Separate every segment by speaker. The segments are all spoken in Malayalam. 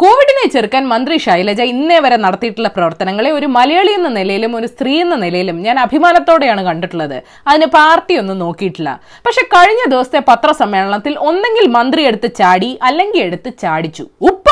Speaker 1: കോവിഡിനെ ചെറുക്കാൻ മന്ത്രി ശൈലജ ഇന്നേ വരെ നടത്തിയിട്ടുള്ള പ്രവർത്തനങ്ങളെ ഒരു മലയാളി എന്ന നിലയിലും ഒരു സ്ത്രീ എന്ന നിലയിലും ഞാൻ അഭിമാനത്തോടെയാണ് കണ്ടിട്ടുള്ളത്. അതിന് പാർട്ടിയൊന്നും നോക്കിയിട്ടില്ല. പക്ഷെ കഴിഞ്ഞ ദിവസത്തെ പത്രസമ്മേളനത്തിൽ ഒന്നെങ്കിൽ മന്ത്രി എടുത്ത് ചാടി അല്ലെങ്കിൽ എടുത്ത് ചാടിച്ചു.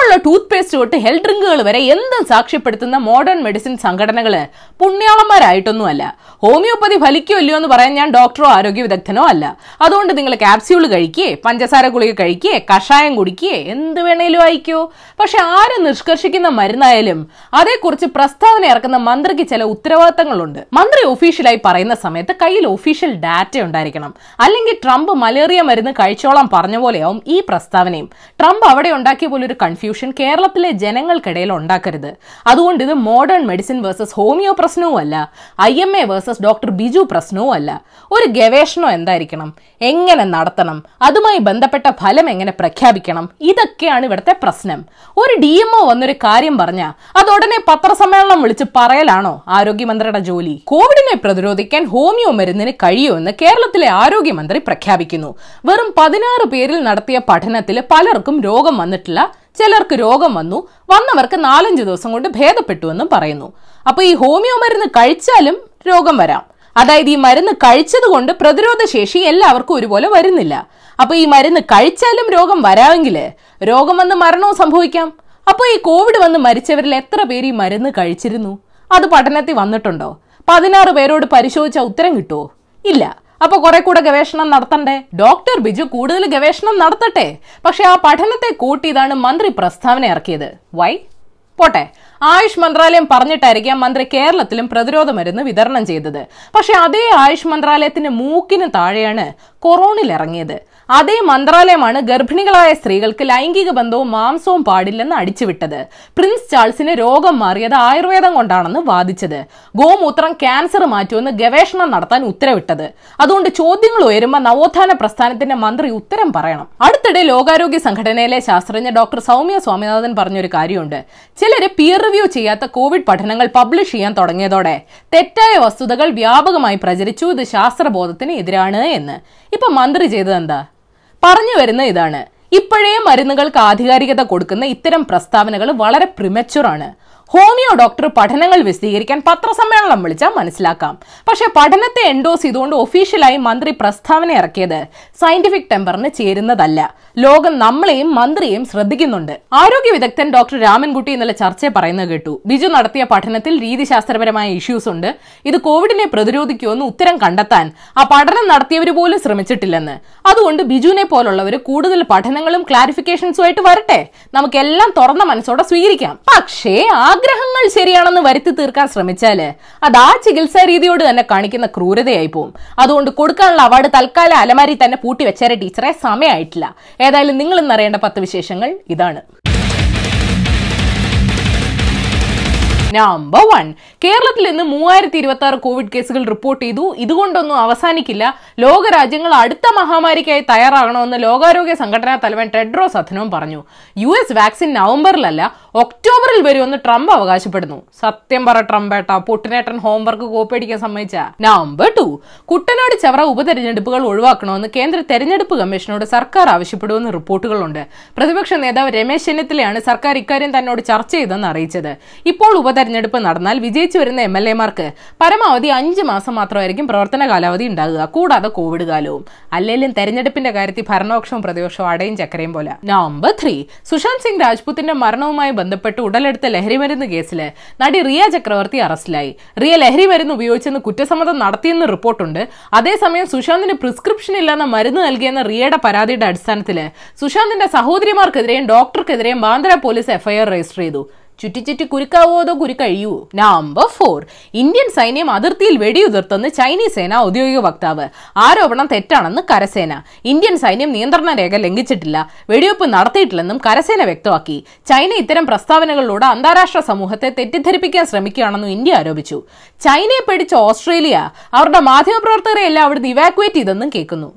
Speaker 1: ഉപ്പുള്ള ടൂത്ത് പേസ്റ്റ് തൊട്ട് ഹെൽത്ത് ഡ്രിങ്കുകൾ വരെ എന്തും സാക്ഷ്യപ്പെടുത്തുന്ന മോഡേൺ മെഡിസിൻ സംഘടനകൾ പുണ്യാളന്മാരായിട്ടൊന്നുമല്ല. ഹോമിയോപ്പതി ഫലിക്കോ ഇല്ലയോ എന്ന് പറയാൻ ഞാൻ ഡോക്ടറോ ആരോഗ്യ വിദഗ്ധനോ അല്ല. അതുകൊണ്ട് നിങ്ങൾ ക്യാപ്സ്യൂൾ കഴിക്കേ പഞ്ചസാര ഗുളിക കഴിക്കേ കഷായം കുടിക്കേ എന്ത് വേണേലും അയക്കോ പക്ഷെ ആര് നിഷ്കർഷിക്കുന്ന മരുന്നായാലും അതേക്കുറിച്ച് പ്രസ്താവന ഇറക്കുന്ന മന്ത്രിക്ക് ചില ഉത്തരവാദിത്തങ്ങളുണ്ട്. മന്ത്രി ഒഫീഷ്യലായി പറയുന്ന സമയത്ത് കയ്യിൽ ഒഫീഷ്യൽ ഡാറ്റ ഉണ്ടായിരിക്കണം. അല്ലെങ്കിൽ ട്രംപ് മലേറിയ മരുന്ന് കഴിച്ചോളാം പറഞ്ഞ പോലെയാവും ഈ പ്രസ്താവനയും. ട്രംപ് അവിടെ ഉണ്ടാക്കിയ പോലെ കൺഫ്യൂഷൻ കേരളത്തിലെ ജനങ്ങൾക്കിടയിൽ ഉണ്ടാക്കരുത്. അതുകൊണ്ട് ഇത് മോഡേൺ മെഡിസിൻ വേഴ്സസ് ഹോമിയോ പ്രശ്നവും അല്ല I M A versus doctor Biju പ്രശ്നവും അല്ല ഒരു ഗവേഷണം എന്തായിരിക്കണം? എങ്ങനെ നടത്തണം? അതുമായി ബന്ധപ്പെട്ട ഫലം എങ്ങനെ പ്രഖ്യാപിക്കണം? ഇതൊക്കെയാണ് ഇവിടുത്തെ പ്രശ്നം. ഒരു ഡി എം ഒ വന്നൊരു കാര്യം പറഞ്ഞാൽ അത് ഉടനെ പത്രസമ്മേളനം വിളിച്ച് പറയലാണോ ആരോഗ്യമന്ത്രിയുടെ ജോലി? കോവിഡിനെ പ്രതിരോധിക്കാൻ ഹോമിയോ മരുന്നിന് കഴിയുമെന്ന് കേരളത്തിലെ ആരോഗ്യമന്ത്രി പ്രഖ്യാപിക്കുന്നു. വെറും പതിനാറ് പേരിൽ നടത്തിയ പഠനത്തിൽ പലർക്കും രോഗം വന്നിട്ടില്ല ചിലർക്ക് രോഗം വന്നു വന്നവർക്ക് നാലഞ്ച് ദിവസം കൊണ്ട് ഭേദപ്പെട്ടുവെന്നും പറയുന്നു. അപ്പൊ ഈ ഹോമിയോ മരുന്ന് കഴിച്ചാലും രോഗം വരാം. അതായത് ഈ മരുന്ന് കഴിച്ചത് കൊണ്ട് പ്രതിരോധ ശേഷി എല്ലാവർക്കും ഒരുപോലെ വരുന്നില്ല. അപ്പൊ ഈ മരുന്ന് കഴിച്ചാലും രോഗം വരാമെങ്കിൽ രോഗം വന്ന് മരണവും സംഭവിക്കാം. അപ്പൊ ഈ കോവിഡ് വന്ന് മരിച്ചവരിൽ എത്ര പേര് ഈ മരുന്ന് കഴിച്ചിരുന്നു? അത് പഠനത്തിൽ വന്നിട്ടുണ്ടോ? പതിനാറ് പേരോട് പരിശോധിച്ച ഉത്തരം കിട്ടുമോ ഇല്ല. അപ്പൊ കുറെ കൂടെ ഗവേഷണം നടത്തണ്ടേ? ഡോക്ടർ ബിജു കൂടുതൽ ഗവേഷണം നടത്തട്ടെ. പക്ഷെ ആ പഠനത്തെ കൂട്ടിയതാണ് മന്ത്രി പ്രസ്താവന ഇറക്കിയത്. വൈ പോട്ടെ. ആയുഷ് മന്ത്രാലയം പറഞ്ഞിട്ടായിരിക്കാം മന്ത്രി കേരളത്തിലും പ്രതിരോധ മരുന്ന് വിതരണം ചെയ്തത്. പക്ഷെ അതേ ആയുഷ് മന്ത്രാലയത്തിന്റെ മൂക്കിന് താഴെയാണ് കൊറോണയിൽ ഇറങ്ങിയത്. അതേ മന്ത്രാലയമാണ് ഗർഭിണികളായ സ്ത്രീകൾക്ക് ലൈംഗിക ബന്ധവും മാംസവും പാടില്ലെന്ന് അടിച്ചുവിട്ടത്. പ്രിൻസ് ചാൾസിന് രോഗം മാറിയത് ആയുർവേദം കൊണ്ടാണെന്ന് വാദിച്ചത്. ഗോമൂത്രം ക്യാൻസർ മാറ്റുമെന്ന് ഗവേഷണം നടത്താൻ ഉത്തരവിട്ടത്. അതുകൊണ്ട് ചോദ്യങ്ങൾ ഉയരുമ്പോൾ നവോത്ഥാന പ്രസ്ഥാനത്തിന്റെ മന്ത്രി ഉത്തരം പറയണം. അടുത്തിടെ ലോകാരോഗ്യ സംഘടനയിലെ ശാസ്ത്രജ്ഞ ഡോക്ടർ സൗമ്യ സ്വാമിനാഥൻ പറഞ്ഞൊരു കാര്യമുണ്ട്. ചിലര് പിയർ റിവ്യൂ ചെയ്യാത്ത കോവിഡ് പഠനങ്ങൾ പബ്ലിഷ് ചെയ്യാൻ തുടങ്ങിയതോടെ തെറ്റായ വസ്തുതകൾ വ്യാപകമായി പ്രചരിച്ചു. ഇത് ശാസ്ത്രബോധത്തിന് എതിരാണ് എന്ന്. ഇപ്പൊ മന്ത്രി ചെയ്തത് എന്താ? പറഞ്ഞു വരുന്ന ഇതാണ്. ഇപ്പോഴേ മരുന്നുകൾക്ക് ആധികാരികത കൊടുക്കുന്ന ഇത്തരം പ്രസ്താവനകൾ വളരെ പ്രിമച്ചുർ ആണ്. ഹോമിയോ ഡോക്ടർ പഠനങ്ങൾ വിശദീകരിക്കാൻ പത്രസമ്മേളനം വിളിച്ചാൽ മനസ്സിലാക്കാം. പക്ഷെ പഠനത്തെ എൻഡോസ് ചെയ്തുകൊണ്ട് ഒഫീഷ്യലായി മന്ത്രി പ്രസ്താവന ഇറക്കിയത് സയന്റിഫിക് ടെമ്പറിന് ചേരുന്നതല്ല. ലോകം നമ്മളെയും മന്ത്രിയെയും ശ്രദ്ധിക്കുന്നുണ്ട്. ആരോഗ്യ വിദഗ്ധൻ ഡോക്ടർ രാമൻകുട്ടി ഇന്നലെ ചർച്ച പറയുന്നത് കേട്ടു. ബിജു നടത്തിയ പഠനത്തിൽ രീതിശാസ്ത്രപരമായ ഇഷ്യൂസ് ഉണ്ട്. ഇത് കോവിഡിനെ പ്രതിരോധിക്കുമെന്ന് ഉത്തരം കണ്ടെത്താൻ ആ പഠനം നടത്തിയവർ പോലും ശ്രമിച്ചിട്ടില്ലെന്ന്. അതുകൊണ്ട് ബിജുവിനെ പോലുള്ളവർ കൂടുതൽ പഠനങ്ങളും ക്ലാരിഫിക്കേഷൻസും ആയിട്ട് വരട്ടെ. നമുക്കെല്ലാം തുറന്ന മനസ്സോടെ സ്വീകരിക്കാം. പക്ഷേ ആഗ്രഹങ്ങൾ ശരിയാണെന്ന് വരുത്തി തീർക്കാൻ ശ്രമിച്ചാൽ അത് ആ ചികിത്സാ രീതിയോട് തന്നെ കാണിക്കുന്ന ക്രൂരതയായി പോകും അതുകൊണ്ട് കൊടുക്കാനുള്ള അവാർഡ് തൽക്കാലം അലമാരി തന്നെ പൂട്ടി വെച്ചേരെ ടീച്ചറെ സമയമായിട്ടില്ല. ഏതായാലും നിങ്ങൾ ഇന്നറിയേണ്ട പത്ത് വിശേഷങ്ങൾ ഇതാണ്. നമ്പർ വൺ കേരളത്തിൽ ഇന്ന് മൂവായിരത്തി ഇരുപത്തി ആറ് കോവിഡ് കേസുകൾ റിപ്പോർട്ട് ചെയ്തു. ഇതുകൊണ്ടൊന്നും അവസാനിക്കില്ല. ലോകരാജ്യങ്ങൾ അടുത്ത മഹാമാരിക്കായി തയ്യാറാകണമെന്ന് ലോകാരോഗ്യ സംഘടനാ തലവൻ ടെഡ്രോസ് അഥനവും പറഞ്ഞു. യു എസ് വാക്സിൻ നവംബറിലല്ല ഒക്ടോബറിൽ വരുമെന്ന് ട്രംപ് അവകാശപ്പെടുന്നു. സത്യം പറ ട്രംപ് ഏട്ടാ പൊട്ടിനേട്ടൻ ഹോംവർക്ക് കോപ്പിയടിക്കാൻ സമ്മതിച്ച. നമ്പർ ടു കുട്ടനാട് ചവറ ഉപതെരഞ്ഞെടുപ്പുകൾ ഒഴിവാക്കണമെന്ന് കേന്ദ്ര തെരഞ്ഞെടുപ്പ് കമ്മീഷനോട് സർക്കാർ ആവശ്യപ്പെടുമെന്ന് റിപ്പോർട്ടുകളുണ്ട്. പ്രതിപക്ഷ നേതാവ് രമേശ് ചെന്നിത്തലയാണ് സർക്കാർ ഇക്കാര്യം തന്നോട് ചർച്ച ചെയ്തെന്ന് അറിയിച്ചത്. ഇപ്പോൾ ഉപതെരഞ്ഞെടുപ്പ് നടന്നാൽ വിജയിച്ചു വരുന്ന എം എൽ എമാർക്ക് പരമാവധി അഞ്ച് മാസം മാത്രമായിരിക്കും പ്രവർത്തന കാലാവധി ഉണ്ടാകുക. കൂടാതെ കോവിഡ് കാലവും. അല്ലെങ്കിലും തെരഞ്ഞെടുപ്പിന്റെ കാര്യത്തിൽ ഭരണപക്ഷവും പ്രതിപക്ഷവും അടയും ചക്കരയും പോലെ. Number three. സുശാന്ത് സിംഗ് രാജ്പുത്തിന്റെ മരണവുമായി ബന്ധപ്പെട്ട് ഉടലെടുത്ത ലഹരിമരുന്ന് കേസിൽ നടി റിയ ചക്രവർത്തി അറസ്റ്റിലായി. റിയ ലഹരി മരുന്ന് ഉപയോഗിച്ചെന്ന് കുറ്റസമ്മതം നടത്തിയെന്ന് റിപ്പോർട്ടുണ്ട്. അതേസമയം സുശാന്തിന് പ്രിസ്ക്രിപ്ഷൻ ഇല്ലാന്ന മരുന്ന് നൽകിയെന്ന റിയയുടെ പരാതിയുടെ അടിസ്ഥാനത്തിൽ സുശാന്തിന്റെ സഹോദരിമാർക്കെതിരെയും ഡോക്ടർക്കെതിരെയും ബാന്ദ്ര പോലീസ് എഫ്ഐആർ രജിസ്റ്റർ ചെയ്തു. ചുറ്റിച്ചുറ്റി കുരുക്കാവോതോ കുരുക്കഴിയൂ നമ്പർ ഫോർ ഇന്ത്യൻ സൈന്യം അതിർത്തിയിൽ വെടിയുതിർത്തെന്ന് ചൈനീസ് സേന ഔദ്യോഗിക വക്താവ്. ആരോപണം തെറ്റാണെന്ന് കരസേന. ഇന്ത്യൻ സൈന്യം നിയന്ത്രണ രേഖ ലംഘിച്ചിട്ടില്ല. വെടിവെപ്പ് നടത്തിയിട്ടില്ലെന്നും കരസേന വ്യക്തമാക്കി. ചൈന ഇത്തരം പ്രസ്താവനകളിലൂടെ അന്താരാഷ്ട്ര സമൂഹത്തെ തെറ്റിദ്ധരിപ്പിക്കാൻ ശ്രമിക്കുകയാണെന്നും ഇന്ത്യ ആരോപിച്ചു. ചൈനയെ പേടിച്ച ഓസ്ട്രേലിയ അവരുടെ മാധ്യമപ്രവർത്തകരെ എല്ലാം അവിടുന്ന് ഇവാക്വേറ്റ് ചെയ്തെന്നും കേൾക്കുന്നു.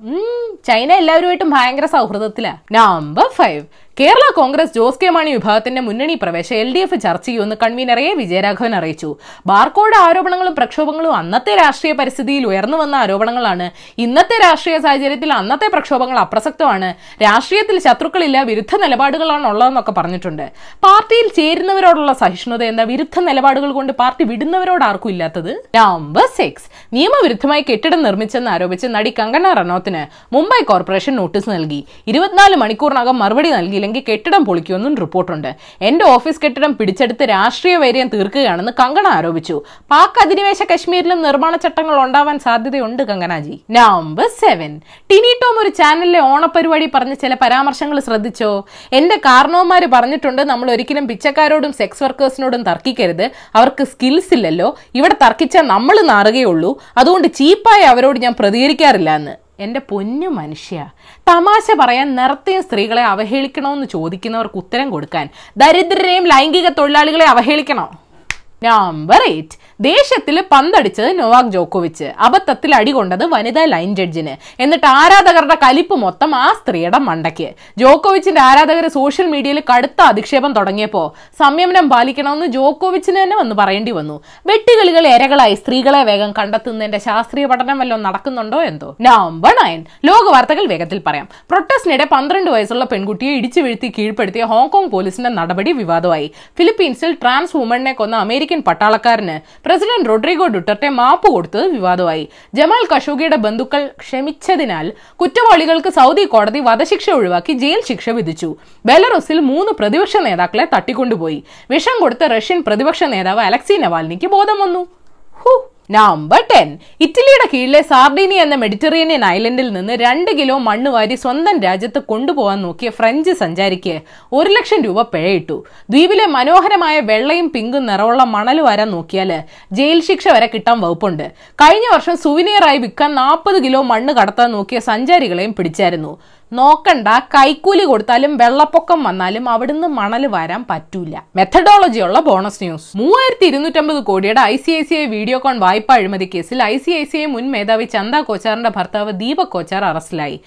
Speaker 1: ചൈന എല്ലാവരുമായിട്ടും ഭയങ്കര സൗഹൃദത്തിലാണ് number five Kerala Congress Jose K Mani വിഭാഗത്തിന്റെ മുന്നണി പ്രവേശം എൽ ഡി എഫ് ചർച്ച ചെയ്യുമെന്ന് കൺവീനർ എ വിജയരാഘവൻ അറിയിച്ചു. ബാർക്കോഡ് ആരോപണങ്ങളും പ്രക്ഷോഭങ്ങളും അന്നത്തെ രാഷ്ട്രീയ പരിസ്ഥിതിയിൽ ഉയർന്നു വന്ന ആരോപണങ്ങളാണ് ഇന്നത്തെ രാഷ്ട്രീയ സാഹചര്യത്തിൽ അന്നത്തെ പ്രക്ഷോഭങ്ങൾ അപ്രസക്തമാണ്. രാഷ്ട്രീയത്തിൽ ശത്രുക്കളില്ല വിരുദ്ധ നിലപാടുകളാണ് ഉള്ളതെന്നൊക്കെ പറഞ്ഞിട്ടുണ്ട്. പാർട്ടിയിൽ ചേരുന്നവരോടുള്ള സഹിഷ്ണുത എന്ന വിരുദ്ധ നിലപാടുകൾ കൊണ്ട് പാർട്ടി വിടുന്നവരോട് ആർക്കും ഇല്ലാത്തത്? നമ്പർ സിക്സ് നിയമവിരുദ്ധമായി കെട്ടിടം നിർമ്മിച്ചെന്ന് ആരോപിച്ച് നടി കങ്കണ റണോത്തിന് മുംബൈ കോർപ്പറേഷൻ നോട്ടീസ് നൽകി. ഇരുപത്തിനാല് മണിക്കൂറിനകം മറുപടി നൽകിയില്ലെങ്കിൽ കെട്ടിടം പൊളിക്കുമെന്നും റിപ്പോർട്ടുണ്ട്. എന്റെ ഓഫീസ് കെട്ടിടം പിടിച്ചെടുത്ത് രാഷ്ട്രീയ വൈര്യം തീർക്കുകയാണെന്ന് കങ്കണ ആരോപിച്ചു. പാക് അധിനിവേശ കശ്മീരിലും നിർമ്മാണ ചട്ടങ്ങൾ ഉണ്ടാവാൻ സാധ്യതയുണ്ട് കങ്കനാജി നമ്പർ സെവൻ ടിനി ടോം ഒരു ചാനലിലെ ഓണപരിപാടി പറഞ്ഞ ചില പരാമർശങ്ങൾ ശ്രദ്ധിച്ചോ? എന്റെ കാരണവന്മാർ പറഞ്ഞിട്ടുണ്ട് നമ്മൾ ഒരിക്കലും പിച്ചക്കാരോടും സെക്സ് വർക്കേഴ്സിനോടും തർക്കിക്കരുത്. അവർക്ക് സ്കിൽസ് ഇല്ലല്ലോ. ഇവിടെ തർക്കിച്ചാൽ നമ്മൾ നാറുകയുള്ളൂ. അതുകൊണ്ട് ചീപ്പായി അവരോട് ഞാൻ പ്രതികരിക്കാറില്ല എന്ന്. എന്റെ പൊന്നു മനുഷ്യ. തമാശ പറയാൻ നിറത്തെയും സ്ത്രീകളെ അവഹേളിക്കണമെന്ന് ചോദിക്കുന്നവർക്ക് ഉത്തരം കൊടുക്കാൻ ദരിദ്രരെയും ലൈംഗിക തൊഴിലാളികളെ അവഹേളിക്കണോ? നമ്പർ എയ്റ്റ് ദേശത്തിൽ പന്തടിച്ചത് നൊവാക് ജോക്കോവിച്ച്. അബദ്ധത്തിൽ അടികൊണ്ടത് വനിതാ ലൈൻ ജഡ്ജിന്. എന്നിട്ട് ആരാധകരുടെ കലിപ്പ് മൊത്തം ആ സ്ത്രീയുടെ മണ്ടയ്ക്ക്. ജോക്കോവിച്ചിന്റെ ആരാധകർ സോഷ്യൽ മീഡിയയിൽ കടുത്ത അധിക്ഷേപം തുടങ്ങിയപ്പോ സംയമനം പാലിക്കണമെന്ന് ജോക്കോവിച്ചിന് തന്നെ വന്ന് പറയേണ്ടി വന്നു. വെട്ടുകളികൾ ഇരകളായി സ്ത്രീകളെ വേഗം കണ്ടെത്തുന്നതിന്റെ ശാസ്ത്രീയ പഠനം വല്ലതും നടക്കുന്നുണ്ടോ എന്തോ? നമ്പർ നയൻ ലോക വാർത്തകൾ വേഗത്തിൽ പറയാം. പ്രൊട്ടസ്റ്റിനിടെ പന്ത്രണ്ട് വയസ്സുള്ള പെൺകുട്ടിയെ ഇടിച്ചു വീഴ്ത്തി കീഴ്പ്പെടുത്തിയ ഹോങ്കോങ് പോലീസിന്റെ നടപടി വിവാദമായി. ഫിലിപ്പീൻസിൽ ട്രാൻസ് വുമണിനെ കൊന്ന അമേരിക്കൻ പട്ടാളക്കാരന് പ്രസിഡന്റ് റോഡ്രിഗോ ഡുട്ടർട്ടെ മാപ്പ് കൊടുത്തത് വിവാദമായി. ജമാൽ കഷോഗിയുടെ ബന്ധുക്കൾ ക്ഷമിച്ചതിനാൽ കുറ്റവാളികൾക്ക് സൗദി കോടതി വധശിക്ഷ ഒഴിവാക്കി ജയിൽ ശിക്ഷ വിധിച്ചു. ബെലറസിൽ മൂന്ന് പ്രതിപക്ഷ നേതാക്കളെ തട്ടിക്കൊണ്ടുപോയി. വിഷം കൊടുത്ത റഷ്യൻ പ്രതിപക്ഷ നേതാവ് അലക്സി നവാൽനിക്ക് ബോധം വന്നു. ഹൂ. നമ്പർ ടെൻ ഇറ്റലിയുടെ കീഴിലെ സാർഡീനി എന്ന മെഡിറ്ററേനിയൻ ഐലൻഡിൽ നിന്ന് രണ്ട് കിലോ മണ്ണ് വാരി സ്വന്തം രാജ്യത്ത് കൊണ്ടുപോകാൻ നോക്കിയ ഫ്രഞ്ച് സഞ്ചാരിക്ക് ഒരു ലക്ഷം രൂപ പിഴയിട്ടു. ദ്വീപിലെ മനോഹരമായ വെള്ളയും പിങ്കും നിറമുള്ള മണൽ വരാൻ നോക്കിയാൽ ജയിൽ ശിക്ഷ വരെ കിട്ടാൻ വകുപ്പുണ്ട്. കഴിഞ്ഞ വർഷം സുവിനിയറായി വിൽക്കാൻ നാൽപ്പത് കിലോ മണ്ണ് കടത്താൻ നോക്കിയ സഞ്ചാരികളെയും പിടിച്ചായിരുന്നു. നോക്കണ്ട കൈക്കൂലി കൊടുത്താലും വെള്ളപ്പൊക്കം വന്നാലും അവിടുന്ന് മണൽ വരാൻ പറ്റൂല. മെത്തഡോളജി ഉള്ള ബോണസ് ന്യൂസ്. മൂവായിരത്തി ഇരുന്നൂറ്റമ്പത് കോടിയുടെ I C I C I Videocon വായ്പ അഴിമതി കേസിൽ I C I C I മുൻ മേധാവി ചന്ദ കോച്ചാറിന്റെ ഭർത്താവ് ദീപക് കോച്ചാർ അറസ്റ്റിലായി.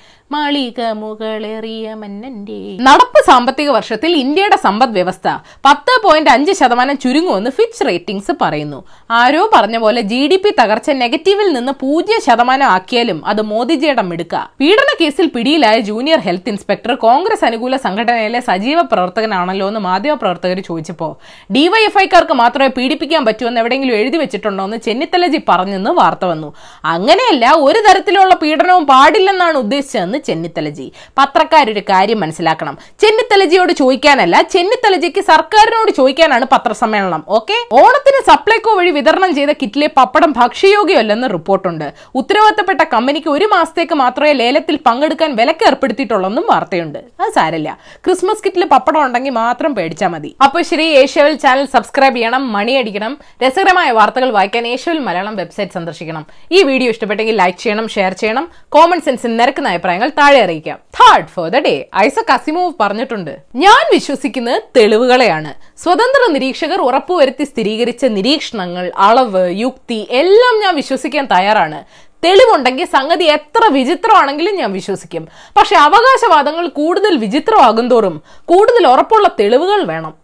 Speaker 1: നടപ്പ് സാമ്പത്തിക വർഷത്തിൽ ഇന്ത്യയുടെ സമ്പദ് വ്യവസ്ഥ പത്ത് പോയിന്റ് അഞ്ച് ശതമാനം ചുരുങ്ങുമെന്ന് ഫിച്ച് റേറ്റിംഗ്സ് പറയുന്നു. ആരോ പറഞ്ഞ പോലെ ജി ഡി പി തകർച്ച നെഗറ്റീവിൽ നിന്ന് പൂജ്യ ശതമാനം ആക്കിയാലും അത് മോദിജിയുടെ മിടുക്ക. പീഡന കേസിൽ പിടിയിലായ ജൂനിയർ ഹെൽത്ത് ഇൻസ്പെക്ടർ കോൺഗ്രസ് അനുകൂല സംഘടനയിലെ സജീവ പ്രവർത്തകനാണല്ലോ എന്ന് മാധ്യമ പ്രവർത്തകർ ചോദിച്ചപ്പോൾ ഡിവൈഎഫ്ഐക്കാർക്ക് മാത്രമേ പീഡിപ്പിക്കാൻ പറ്റൂ എന്ന് എവിടെയെങ്കിലും എഴുതി വെച്ചിട്ടുണ്ടോ എന്ന് ചെന്നിത്തലജി പറഞ്ഞെന്ന് വാർത്ത വന്നു. അങ്ങനെയല്ല ഒരു തരത്തിലുള്ള പീഡനവും പാടില്ലെന്നാണ് ഉദ്ദേശിച്ചതെന്ന് ചെന്നിത്തലജി. പത്രക്കാരൊരു കാര്യം മനസ്സിലാക്കണം. ചെന്നിത്തലജിയോട് ചോദിക്കാനല്ല ചെന്നിത്തലജിക്ക് സർക്കാരിനോട് ചോദിക്കാനാണ് പത്രസമ്മേളനം ഓക്കെ? ഓണത്തിന് സപ്ലൈകോ വഴി വിതരണം ചെയ്ത കിറ്റിലെ പപ്പടം ഭക്ഷ്യയോഗ്യമല്ലെന്ന് റിപ്പോർട്ടുണ്ട്. ഉത്തരവാദിത്തപ്പെട്ട കമ്പനിക്ക് ഒരു മാസത്തേക്ക് മാത്രമേ ലേലത്തിൽ പങ്കെടുക്കാൻ വിലക്ക് ഏർപ്പെടുത്തിയിട്ടുള്ളെന്നും വാർത്തയുണ്ട്. അത് സാരല്ല ക്രിസ്മസ് കിറ്റിൽ പപ്പടം ഉണ്ടെങ്കിൽ മാത്രം പേടിച്ചാൽ മതി. അപ്പോൾ ശരി ഏഷ്യവിൽ ചാനൽ സബ്സ്ക്രൈബ് ചെയ്യണം മണിയടിക്കണം രസകരമായ വാർത്തകൾ വായിക്കാൻ ഏഷ്യവിൽ മലയാളം വെബ്സൈറ്റ് സന്ദർശിക്കണം. ഈ വീഡിയോ ഇഷ്ടപ്പെട്ടെങ്കിൽ ലൈക്ക് ചെയ്യണം ഷെയർ ചെയ്യണം കോമൺ സെൻസിൽ നിരക്കുന്ന അഭിപ്രായങ്ങൾ താഴെ അറിയിക്കാം. Third for the day Isaac Asimov പറഞ്ഞിട്ടുണ്ട്. ഞാൻ വിശ്വസിക്കുന്നത് തെളിവുകളെയാണ്. സ്വതന്ത്ര നിരീക്ഷകർ ഉറപ്പുവരുത്തി സ്ഥിരീകരിച്ച നിരീക്ഷണങ്ങൾ അളവ് യുക്തി എല്ലാം ഞാൻ വിശ്വസിക്കാൻ തയ്യാറാണ്. തെളിവുണ്ടെങ്കിൽ സംഗതി എത്ര വിചിത്രമാണെങ്കിലും ഞാൻ വിശ്വസിക്കും. പക്ഷെ അവകാശവാദങ്ങൾ കൂടുതൽ വിചിത്രമാകും തോറും കൂടുതൽ ഉറപ്പുള്ള തെളിവുകൾ വേണം.